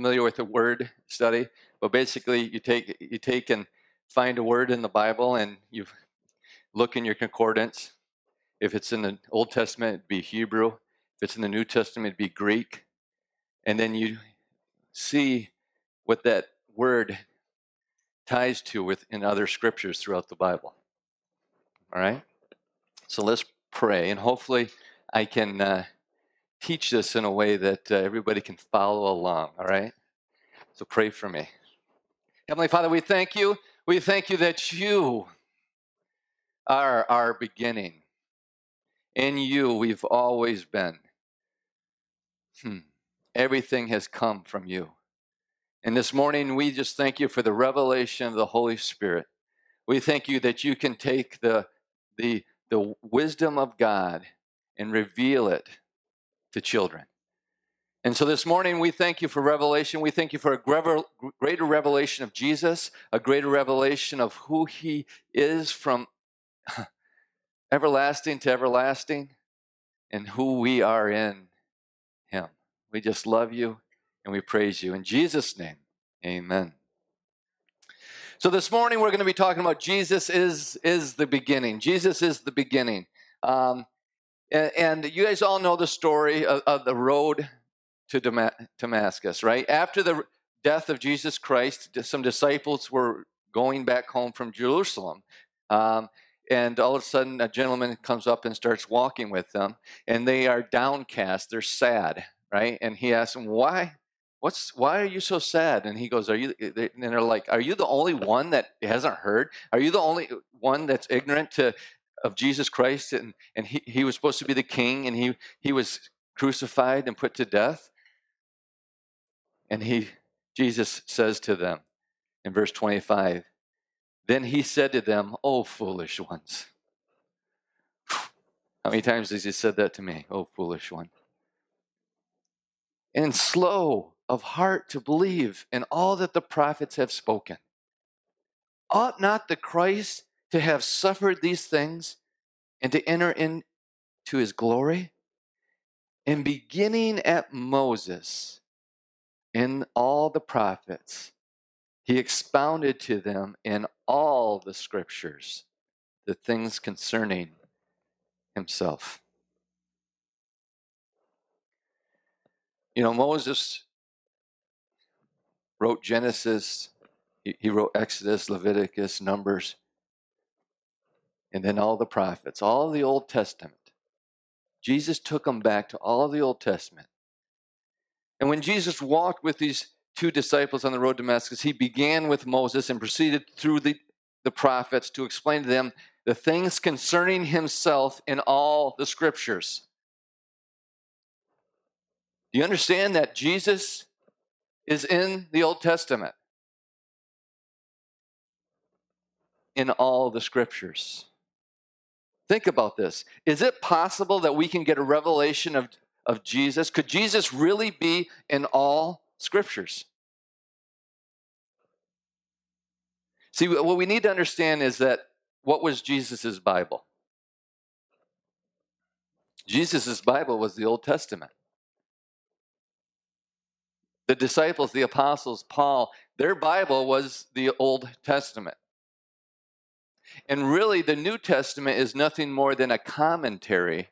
familiar with the word study, but basically you take you take and find a word in the Bible and you look in your concordance. If it's in the Old Testament, it'd be Hebrew. If it's in the New Testament, it'd be Greek. And then you see what that word ties to within other scriptures throughout the Bible. All right? So let's pray, and hopefully I can uh, teach this in a way that uh, everybody can follow along. All right? So pray for me. Heavenly Father, we thank you. We thank you that you are our beginning. In you, we've always been. Hmm. Everything has come from you. And this morning, we just thank you for the revelation of the Holy Spirit. We thank you that you can take the, the, the wisdom of God and reveal it to children. And so this morning, we thank you for revelation. We thank you for a greater revelation of Jesus, a greater revelation of who he is from everlasting to everlasting, and who we are in him. We just love you and we praise you. In Jesus' name, amen. So this morning we're going to be talking about Jesus is, is the beginning. Jesus is the beginning. Um, and, and, you guys all know the story of, of the road to Damascus, right? After the death of Jesus Christ, some disciples were going back home from Jerusalem. Um, and all of a sudden, a gentleman comes up and starts walking with them, and they are downcast. They're sad, right? And he asks them, Why? what's why are you so sad and he goes are you and they're like are you the only one that hasn't heard are you the only one that's ignorant to of jesus christ and and he, he was supposed to be the king and he he was crucified and put to death. And he jesus says to them in verse 25 then he said to them oh foolish ones how many times has he said that to me oh foolish one and slow of heart to believe in all that the prophets have spoken. Ought not the Christ to have suffered these things and to enter into his glory? And beginning at Moses and all the prophets, he expounded to them in all the scriptures the things concerning himself. You know, Moses wrote Genesis, he wrote Exodus, Leviticus, Numbers, and then all the prophets, all the Old Testament. Jesus took them back to all the Old Testament. And when Jesus walked with these two disciples on the road to Damascus, he began with Moses and proceeded through the, the prophets to explain to them the things concerning himself in all the scriptures. Do you understand that Jesus is in the Old Testament, in all the scriptures. Think about this. Is it possible that we can get a revelation of, of Jesus? Could Jesus really be in all scriptures? See, what we need to understand is that what was Jesus' Bible? Jesus' Bible was the Old Testament the disciples, the apostles, Paul, their Bible was the Old Testament. And really, the New Testament is nothing more than a commentary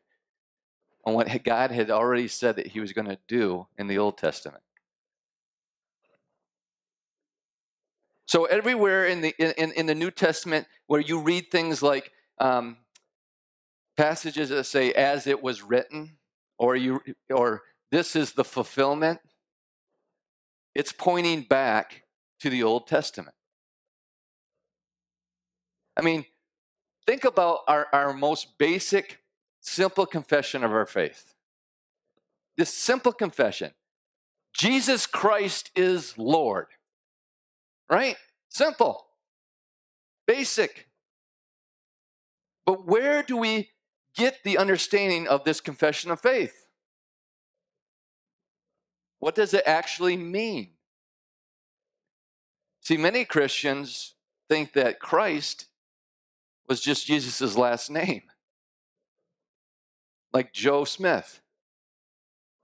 on what God had already said that He was going to do in the Old Testament. So, everywhere in the, in, in the New Testament, where you read things like um, passages that say, as it was written, or, you, or this is the fulfillment, it's pointing back to the Old Testament. I mean, think about our, our most basic, simple confession of our faith. This simple confession Jesus Christ is Lord. Right? Simple, basic. But where do we get the understanding of this confession of faith? What does it actually mean? See, many Christians think that Christ was just Jesus' last name. Like Joe Smith,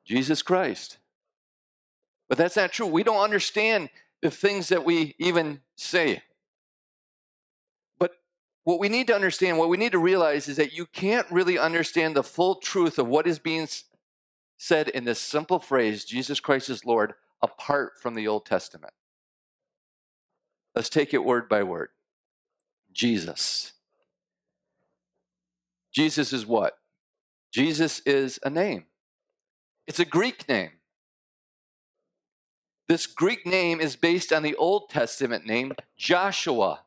Jesus Christ. But that's not true. We don't understand the things that we even say. But what we need to understand, what we need to realize is that you can't really understand the full truth of what is being said in this simple phrase, Jesus Christ is Lord, apart from the Old Testament. Let's take it word by word. Jesus. Jesus is what? Jesus is a name. It's a Greek name. This Greek name is based on the Old Testament name Joshua.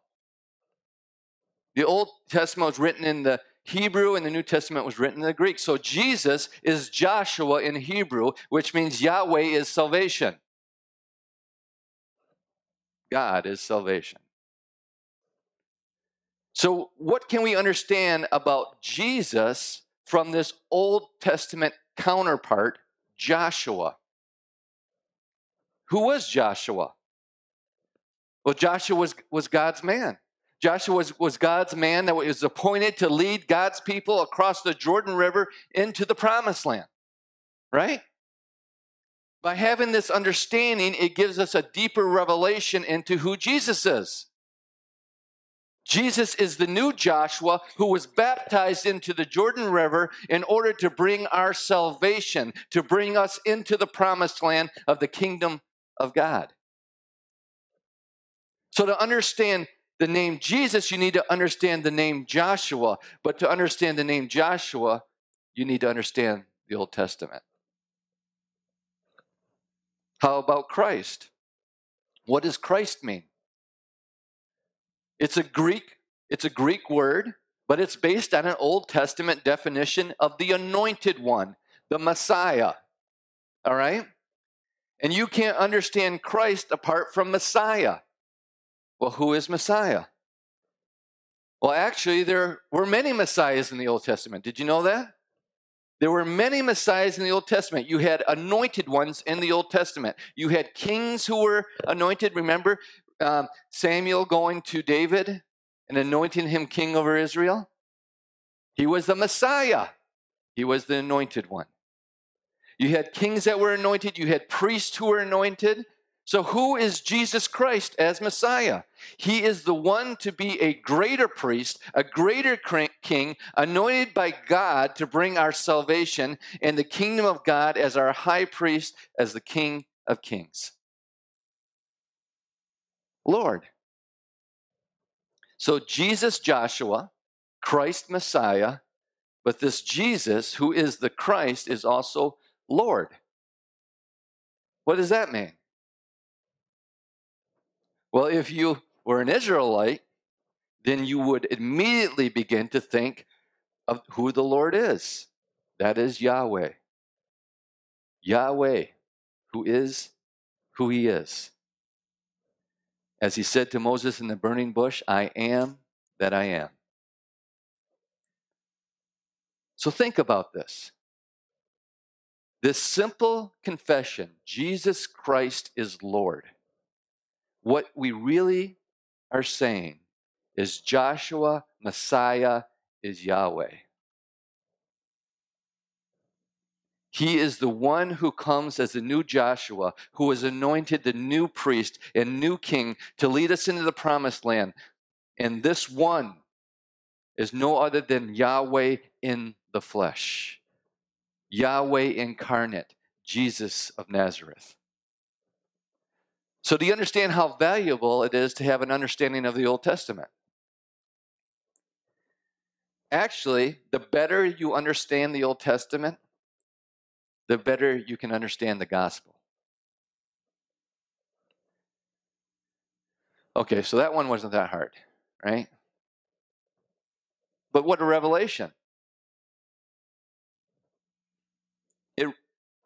The Old Testament was written in the Hebrew and the New Testament was written in the Greek. So Jesus is Joshua in Hebrew, which means Yahweh is salvation. God is salvation. So, what can we understand about Jesus from this Old Testament counterpart, Joshua? Who was Joshua? Well, Joshua was, was God's man. Joshua was, was God's man that was appointed to lead God's people across the Jordan River into the promised land, right? By having this understanding, it gives us a deeper revelation into who Jesus is. Jesus is the new Joshua who was baptized into the Jordan River in order to bring our salvation, to bring us into the promised land of the kingdom of God. So, to understand the name Jesus, you need to understand the name Joshua. But to understand the name Joshua, you need to understand the Old Testament. How about Christ? What does Christ mean? It's a Greek, it's a Greek word, but it's based on an Old Testament definition of the anointed one, the Messiah. All right? And you can't understand Christ apart from Messiah. Well, who is Messiah? Well, actually, there were many Messiahs in the Old Testament. Did you know that? There were many Messiahs in the Old Testament. You had anointed ones in the Old Testament. You had kings who were anointed. Remember um, Samuel going to David and anointing him king over Israel? He was the Messiah, he was the anointed one. You had kings that were anointed, you had priests who were anointed. So, who is Jesus Christ as Messiah? He is the one to be a greater priest, a greater king, anointed by God to bring our salvation, and the kingdom of God as our high priest, as the King of kings. Lord. So, Jesus, Joshua, Christ, Messiah, but this Jesus, who is the Christ, is also Lord. What does that mean? Well, if you were an Israelite, then you would immediately begin to think of who the Lord is. That is Yahweh. Yahweh, who is who he is. As he said to Moses in the burning bush, I am that I am. So think about this. This simple confession, Jesus Christ is Lord what we really are saying is Joshua, Messiah, is Yahweh. He is the one who comes as the new Joshua, who was anointed the new priest and new king to lead us into the promised land. And this one is no other than Yahweh in the flesh, Yahweh incarnate, Jesus of Nazareth. So, do you understand how valuable it is to have an understanding of the Old Testament? Actually, the better you understand the Old Testament, the better you can understand the gospel. Okay, so that one wasn't that hard, right? But what a revelation. It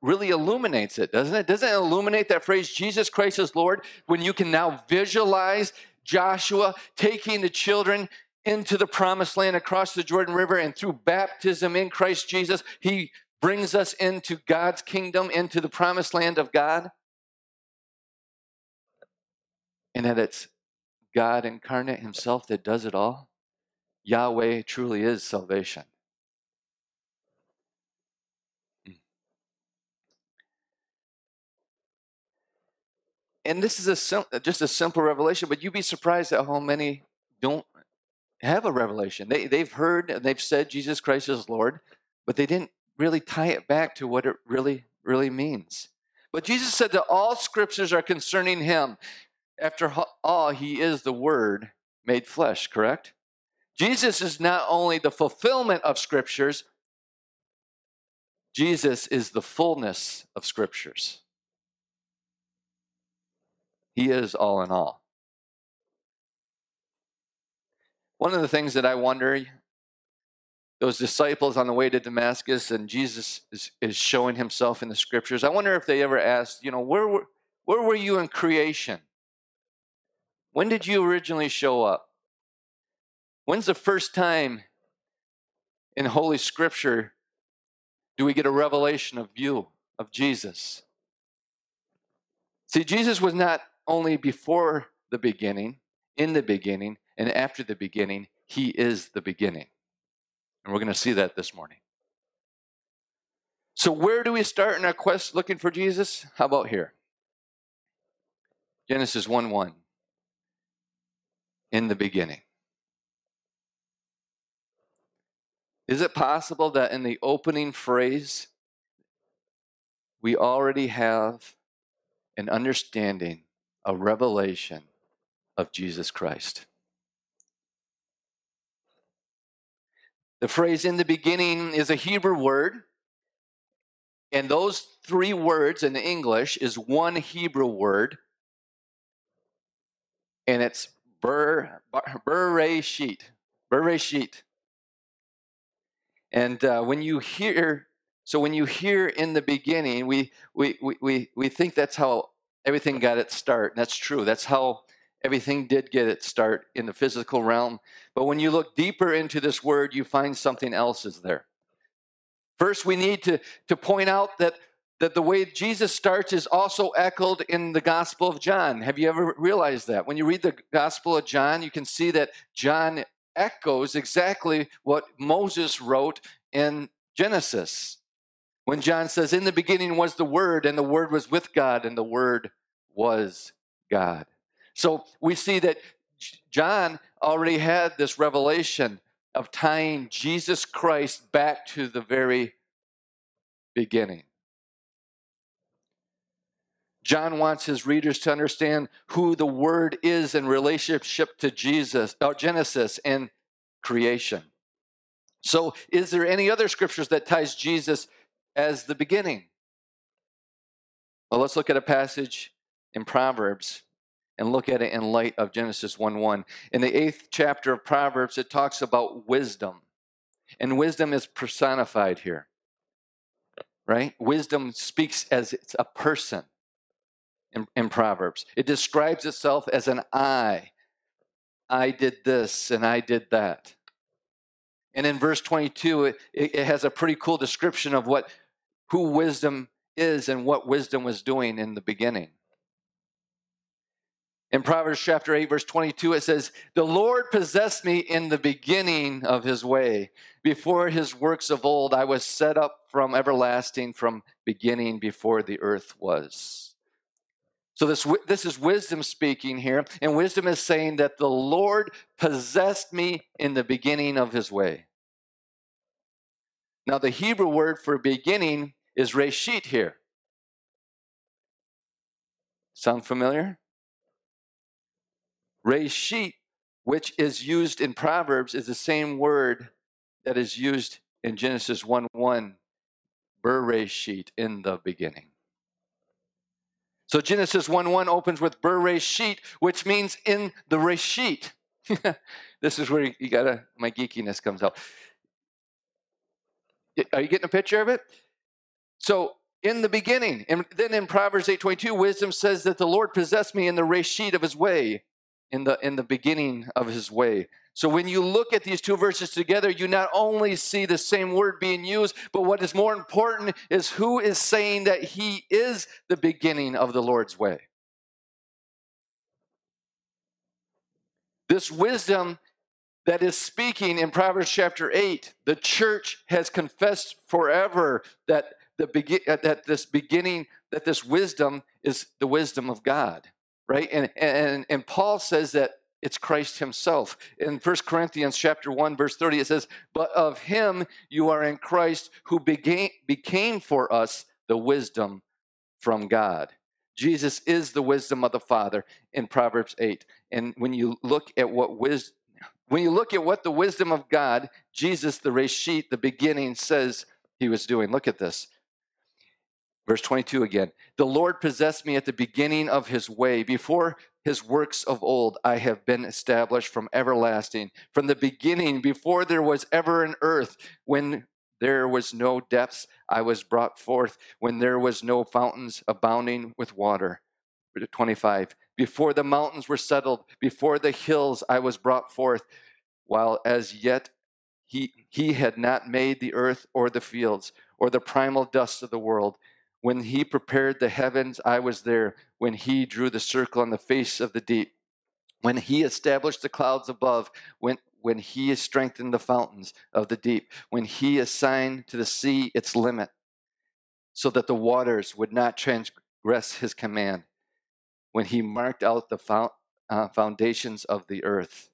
really illuminates it, doesn't it? Doesn't it illuminate that phrase, Jesus Christ is Lord, when you can now visualize Joshua taking the children into the promised land across the Jordan River, and through baptism in Christ Jesus, he brings us into God's kingdom, into the promised land of God. And that it's God incarnate himself that does it all. Yahweh truly is salvation. Mm. and this is a sim- just a simple revelation, but you'd be surprised at how many don't have a revelation. They, they've heard and they've said Jesus Christ is Lord, but they didn't really tie it back to what it really, really means. But Jesus said that all scriptures are concerning him. After all, he is the Word made flesh, correct? Jesus is not only the fulfillment of scriptures, Jesus is the fullness of scriptures. He is all in all. One of the things that I wonder those disciples on the way to Damascus and Jesus is, is showing himself in the scriptures, I wonder if they ever asked, you know, where were, where were you in creation? When did you originally show up? When's the first time in Holy Scripture do we get a revelation of you, of Jesus? See, Jesus was not only before the beginning, in the beginning, and after the beginning, he is the beginning. And we're going to see that this morning. So, where do we start in our quest looking for Jesus? How about here? Genesis 1 1. In the beginning. Is it possible that in the opening phrase, we already have an understanding, a revelation of Jesus Christ? The phrase in the beginning is a Hebrew word, and those three words in English is one Hebrew word, and it's ber, bereshit. Bereshit. And uh, when you hear, so when you hear in the beginning, we, we, we, we think that's how everything got its start. And that's true. That's how everything did get its start in the physical realm. But when you look deeper into this word, you find something else is there. First, we need to, to point out that, that the way Jesus starts is also echoed in the Gospel of John. Have you ever realized that? When you read the Gospel of John, you can see that John echoes exactly what Moses wrote in Genesis. When John says, In the beginning was the Word, and the Word was with God, and the Word was God. So we see that John already had this revelation of tying Jesus Christ back to the very beginning. John wants his readers to understand who the Word is in relationship to Jesus, or uh, Genesis and creation. So, is there any other scriptures that ties Jesus as the beginning? Well, let's look at a passage in Proverbs and look at it in light of Genesis 1 1. In the eighth chapter of Proverbs, it talks about wisdom, and wisdom is personified here, right? Wisdom speaks as it's a person in, in Proverbs. It describes itself as an I. I did this and I did that. And in verse 22, it, it has a pretty cool description of what who wisdom is and what wisdom was doing in the beginning. In Proverbs chapter 8, verse 22, it says, The Lord possessed me in the beginning of his way. Before his works of old, I was set up from everlasting, from beginning before the earth was. So this, this is wisdom speaking here, and wisdom is saying that the Lord possessed me in the beginning of his way. Now, the Hebrew word for beginning is reshit here. Sound familiar? Reshit, which is used in Proverbs, is the same word that is used in Genesis 1 1, Bereshit, in the beginning. So Genesis 1 1 opens with Bereshit, which means in the Reshit. this is where you gotta, my geekiness comes out. Are you getting a picture of it? So in the beginning, and then in Proverbs 8:22, wisdom says that the Lord possessed me in the reshit of his way, in the in the beginning of his way. So when you look at these two verses together, you not only see the same word being used, but what is more important is who is saying that he is the beginning of the Lord's way. This wisdom that is speaking in Proverbs chapter 8, the church has confessed forever that the begin, that this beginning, that this wisdom is the wisdom of God, right? And, and, and Paul says that it's Christ himself. In 1 Corinthians chapter 1 verse 30 it says, "But of him you are in Christ who became, became for us the wisdom from God." Jesus is the wisdom of the Father in Proverbs 8. And when you look at what wisdom when you look at what the wisdom of God, Jesus, the Reshit, the beginning, says he was doing, look at this. Verse 22 again. The Lord possessed me at the beginning of his way. Before his works of old, I have been established from everlasting. From the beginning, before there was ever an earth, when there was no depths, I was brought forth. When there was no fountains abounding with water. 25. Before the mountains were settled, before the hills I was brought forth, while as yet he, he had not made the earth or the fields or the primal dust of the world. When he prepared the heavens, I was there. When he drew the circle on the face of the deep. When he established the clouds above. When, when he strengthened the fountains of the deep. When he assigned to the sea its limit, so that the waters would not transgress his command when he marked out the uh, foundations of the earth.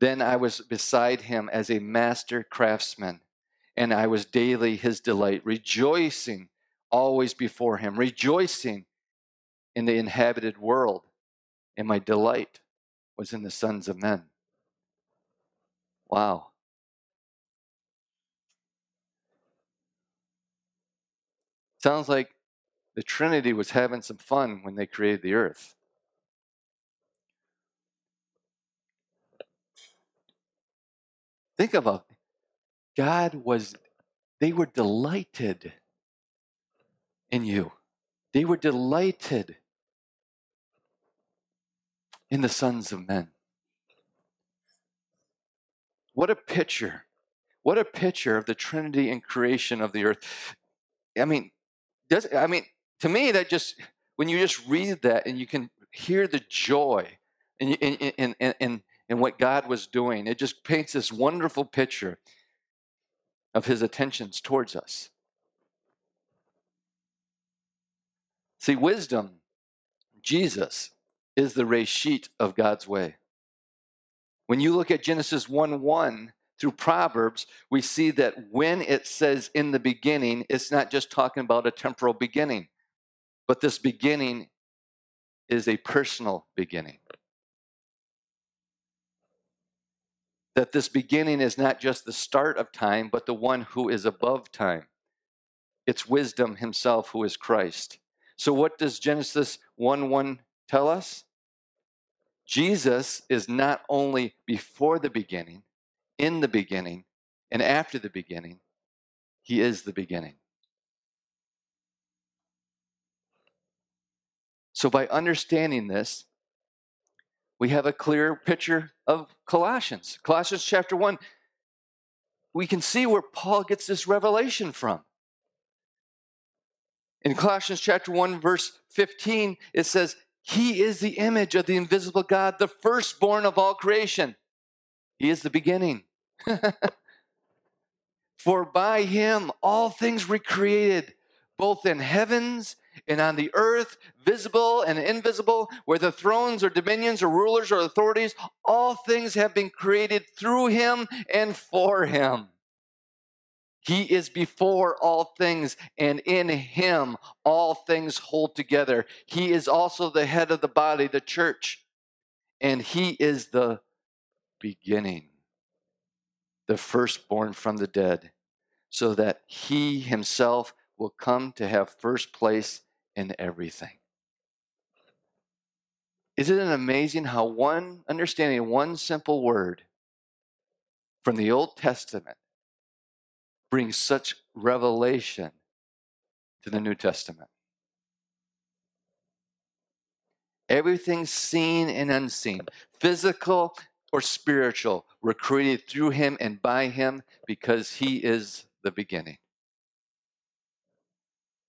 Then I was beside him as a master craftsman, and I was daily his delight, rejoicing always before him, rejoicing in the inhabited world, and my delight was in the sons of men. Wow. Sounds like the Trinity was having some fun when they created the earth. Think about it. God was, they were delighted in you. They were delighted in the sons of men. What a picture. What a picture of the Trinity and creation of the earth. I mean, does I mean to me, that just, when you just read that and you can hear the joy in, in, in, in, in what God was doing, it just paints this wonderful picture of his attentions towards us. See, wisdom, Jesus, is the reshit of God's way. When you look at Genesis 1 1 through Proverbs, we see that when it says in the beginning, it's not just talking about a temporal beginning. But this beginning is a personal beginning. That this beginning is not just the start of time, but the one who is above time. It's wisdom himself who is Christ. So, what does Genesis 1 1 tell us? Jesus is not only before the beginning, in the beginning, and after the beginning, he is the beginning. So, by understanding this, we have a clear picture of Colossians. Colossians chapter 1, we can see where Paul gets this revelation from. In Colossians chapter 1, verse 15, it says, He is the image of the invisible God, the firstborn of all creation. He is the beginning. For by him all things were created, both in heavens and on the earth, visible and invisible, whether thrones or dominions or rulers or authorities, all things have been created through him and for him. He is before all things, and in him all things hold together. He is also the head of the body, the church, and he is the beginning, the firstborn from the dead, so that he himself will come to have first place in everything. Isn't it amazing how one understanding one simple word from the Old Testament brings such revelation to the New Testament? Everything seen and unseen, physical or spiritual, were created through him and by him because he is the beginning.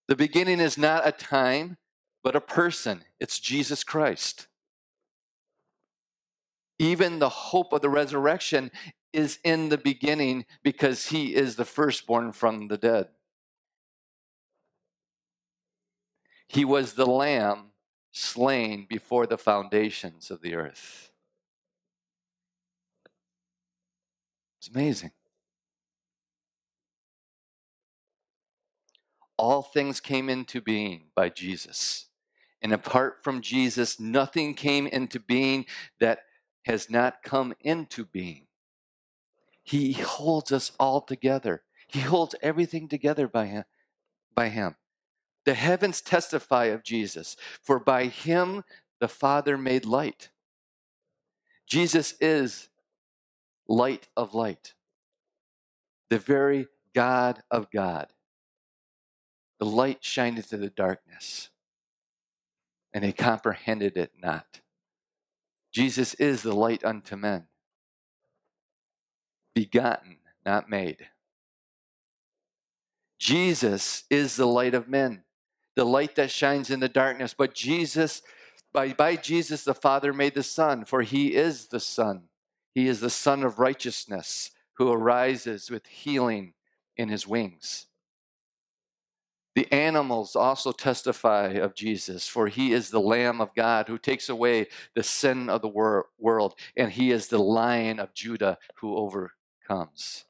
The beginning is not a time, but a person. It's Jesus Christ. Even the hope of the resurrection is in the beginning because he is the firstborn from the dead. He was the lamb slain before the foundations of the earth. It's amazing. All things came into being by Jesus. And apart from Jesus, nothing came into being that has not come into being. He holds us all together. He holds everything together by him. By him. The heavens testify of Jesus, for by him the Father made light. Jesus is light of light, the very God of God. The light shined into the darkness, and they comprehended it not. Jesus is the light unto men, begotten, not made. Jesus is the light of men, the light that shines in the darkness. But Jesus, by, by Jesus, the Father made the Son, for he is the Son. He is the Sun of righteousness who arises with healing in his wings. The animals also testify of Jesus, for he is the Lamb of God who takes away the sin of the wor- world, and he is the Lion of Judah who overcomes.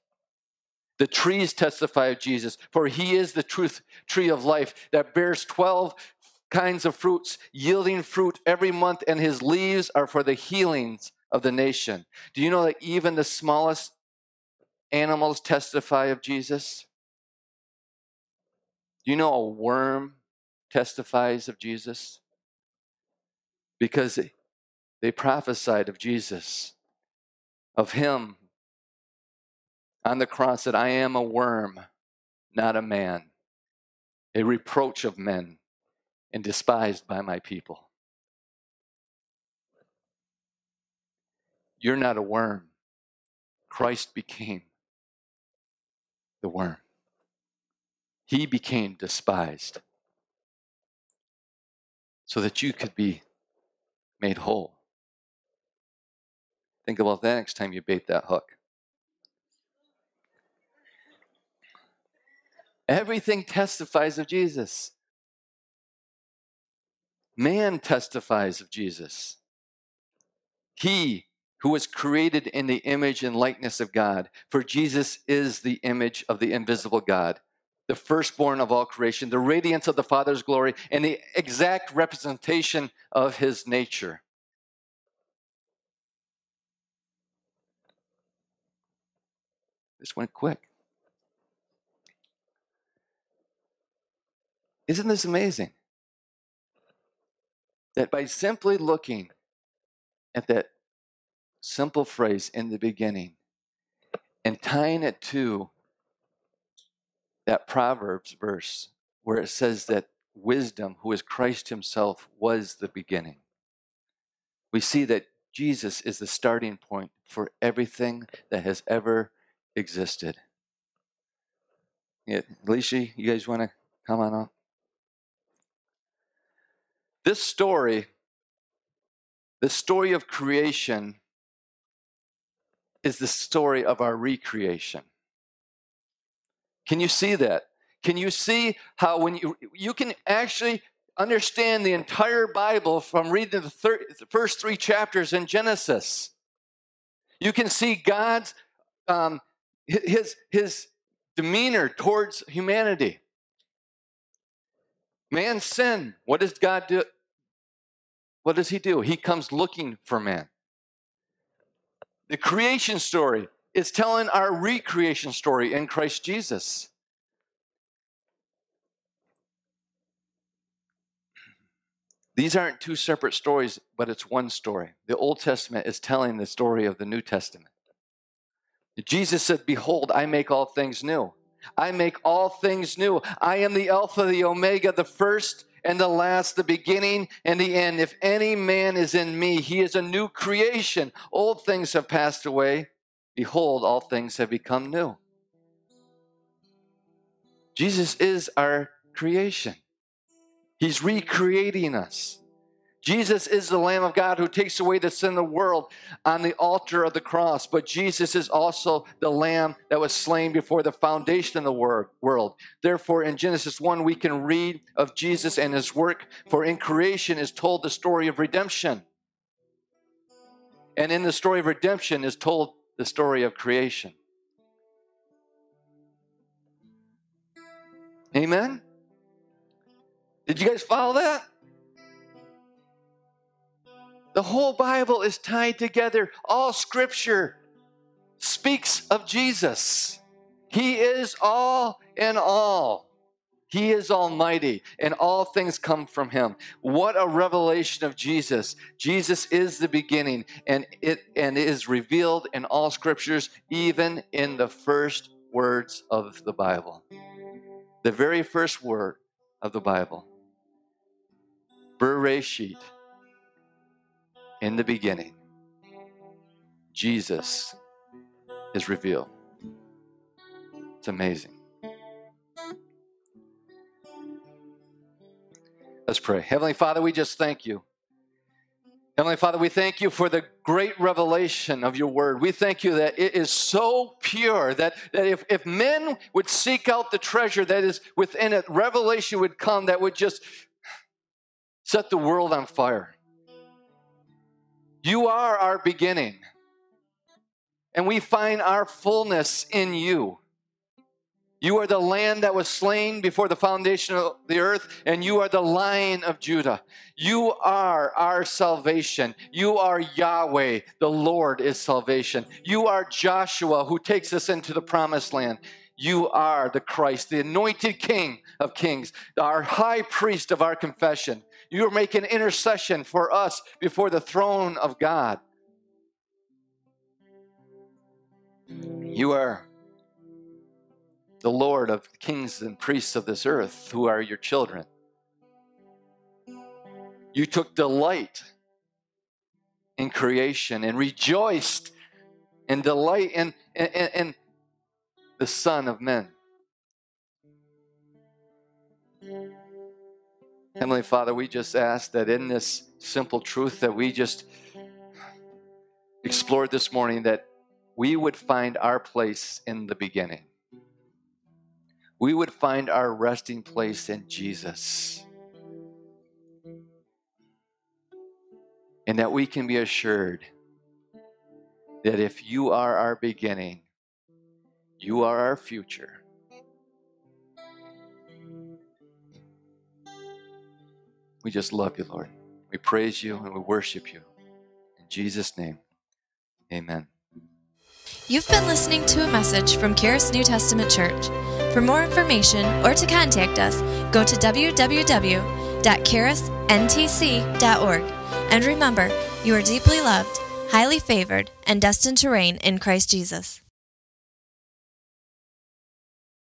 The trees testify of Jesus, for he is the truth tree of life that bears 12 kinds of fruits, yielding fruit every month, and his leaves are for the healings of the nation. Do you know that even the smallest animals testify of Jesus? Do you know a worm testifies of Jesus? Because they prophesied of Jesus, of him on the cross, that I am a worm, not a man, a reproach of men, and despised by my people. You're not a worm. Christ became the worm. He became despised so that you could be made whole. Think about that next time you bait that hook. Everything testifies of Jesus. Man testifies of Jesus. He who was created in the image and likeness of God, for Jesus is the image of the invisible God the firstborn of all creation, the radiance of the Father's glory, and the exact representation of his nature. This went quick. Isn't this amazing? That by simply looking at that simple phrase in the beginning and tying it to that Proverbs verse where it says that wisdom, who is Christ Himself, was the beginning. We see that Jesus is the starting point for everything that has ever existed. Yeah, Alicia, you guys want to come on up? This story, the story of creation, is the story of our recreation. Can you see that? Can you see how when you you can actually understand the entire Bible from reading the, thir- the first three chapters in Genesis? You can see God's um, his his demeanor towards humanity. Man sin. What does God do? What does He do? He comes looking for man. The creation story is telling our recreation story in Christ Jesus. These aren't two separate stories, but it's one story. The Old Testament is telling the story of the New Testament. Jesus said, Behold, I make all things new. I make all things new. I am the Alpha, the Omega, the first and the last, the beginning and the end. If any man is in me, he is a new creation. Old things have passed away. Behold, all things have become new. Jesus is our creation. He's recreating us. Jesus is the Lamb of God who takes away the sin of the world on the altar of the cross. But Jesus is also the Lamb that was slain before the foundation of the world. Therefore, in Genesis 1, we can read of Jesus and his work, for in creation is told the story of redemption. And in the story of redemption is told the story of creation. Amen? Did you guys follow that? The whole Bible is tied together. All scripture speaks of Jesus. He is all in all. He is almighty, and all things come from him. What a revelation of Jesus. Jesus is the beginning, and it and it is revealed in all scriptures, even in the first words of the Bible. The very first word of the Bible. Bereshit in the beginning, Jesus is revealed. It's amazing. Let's pray. Heavenly Father, we just thank you. Heavenly Father, we thank you for the great revelation of your word. We thank you that it is so pure that, that if, if men would seek out the treasure that is within it, revelation would come that would just set the world on fire. You are our beginning. And we find our fullness in you. You are the land that was slain before the foundation of the earth, and you are the lion of Judah. You are our salvation. You are Yahweh, the Lord is salvation. You are Joshua who takes us into the promised land. You are the Christ, the anointed King of kings, our high priest of our confession. You are making intercession for us before the throne of God. You are the Lord of kings and priests of this earth who are your children. You took delight in creation and rejoiced and delight in, in, in the Son of Men. Heavenly Father, we just ask that in this simple truth that we just explored this morning, that we would find our place in the beginning. We would find our resting place in Jesus. And that we can be assured that if you are our beginning, you are our future We just love you, Lord. We praise you and we worship you. In Jesus' name, amen. You've been listening to a message from Charis New Testament Church. For more information or to contact us, go to www.charisntc.org. And remember, you are deeply loved, highly favored, and destined to reign in Christ Jesus.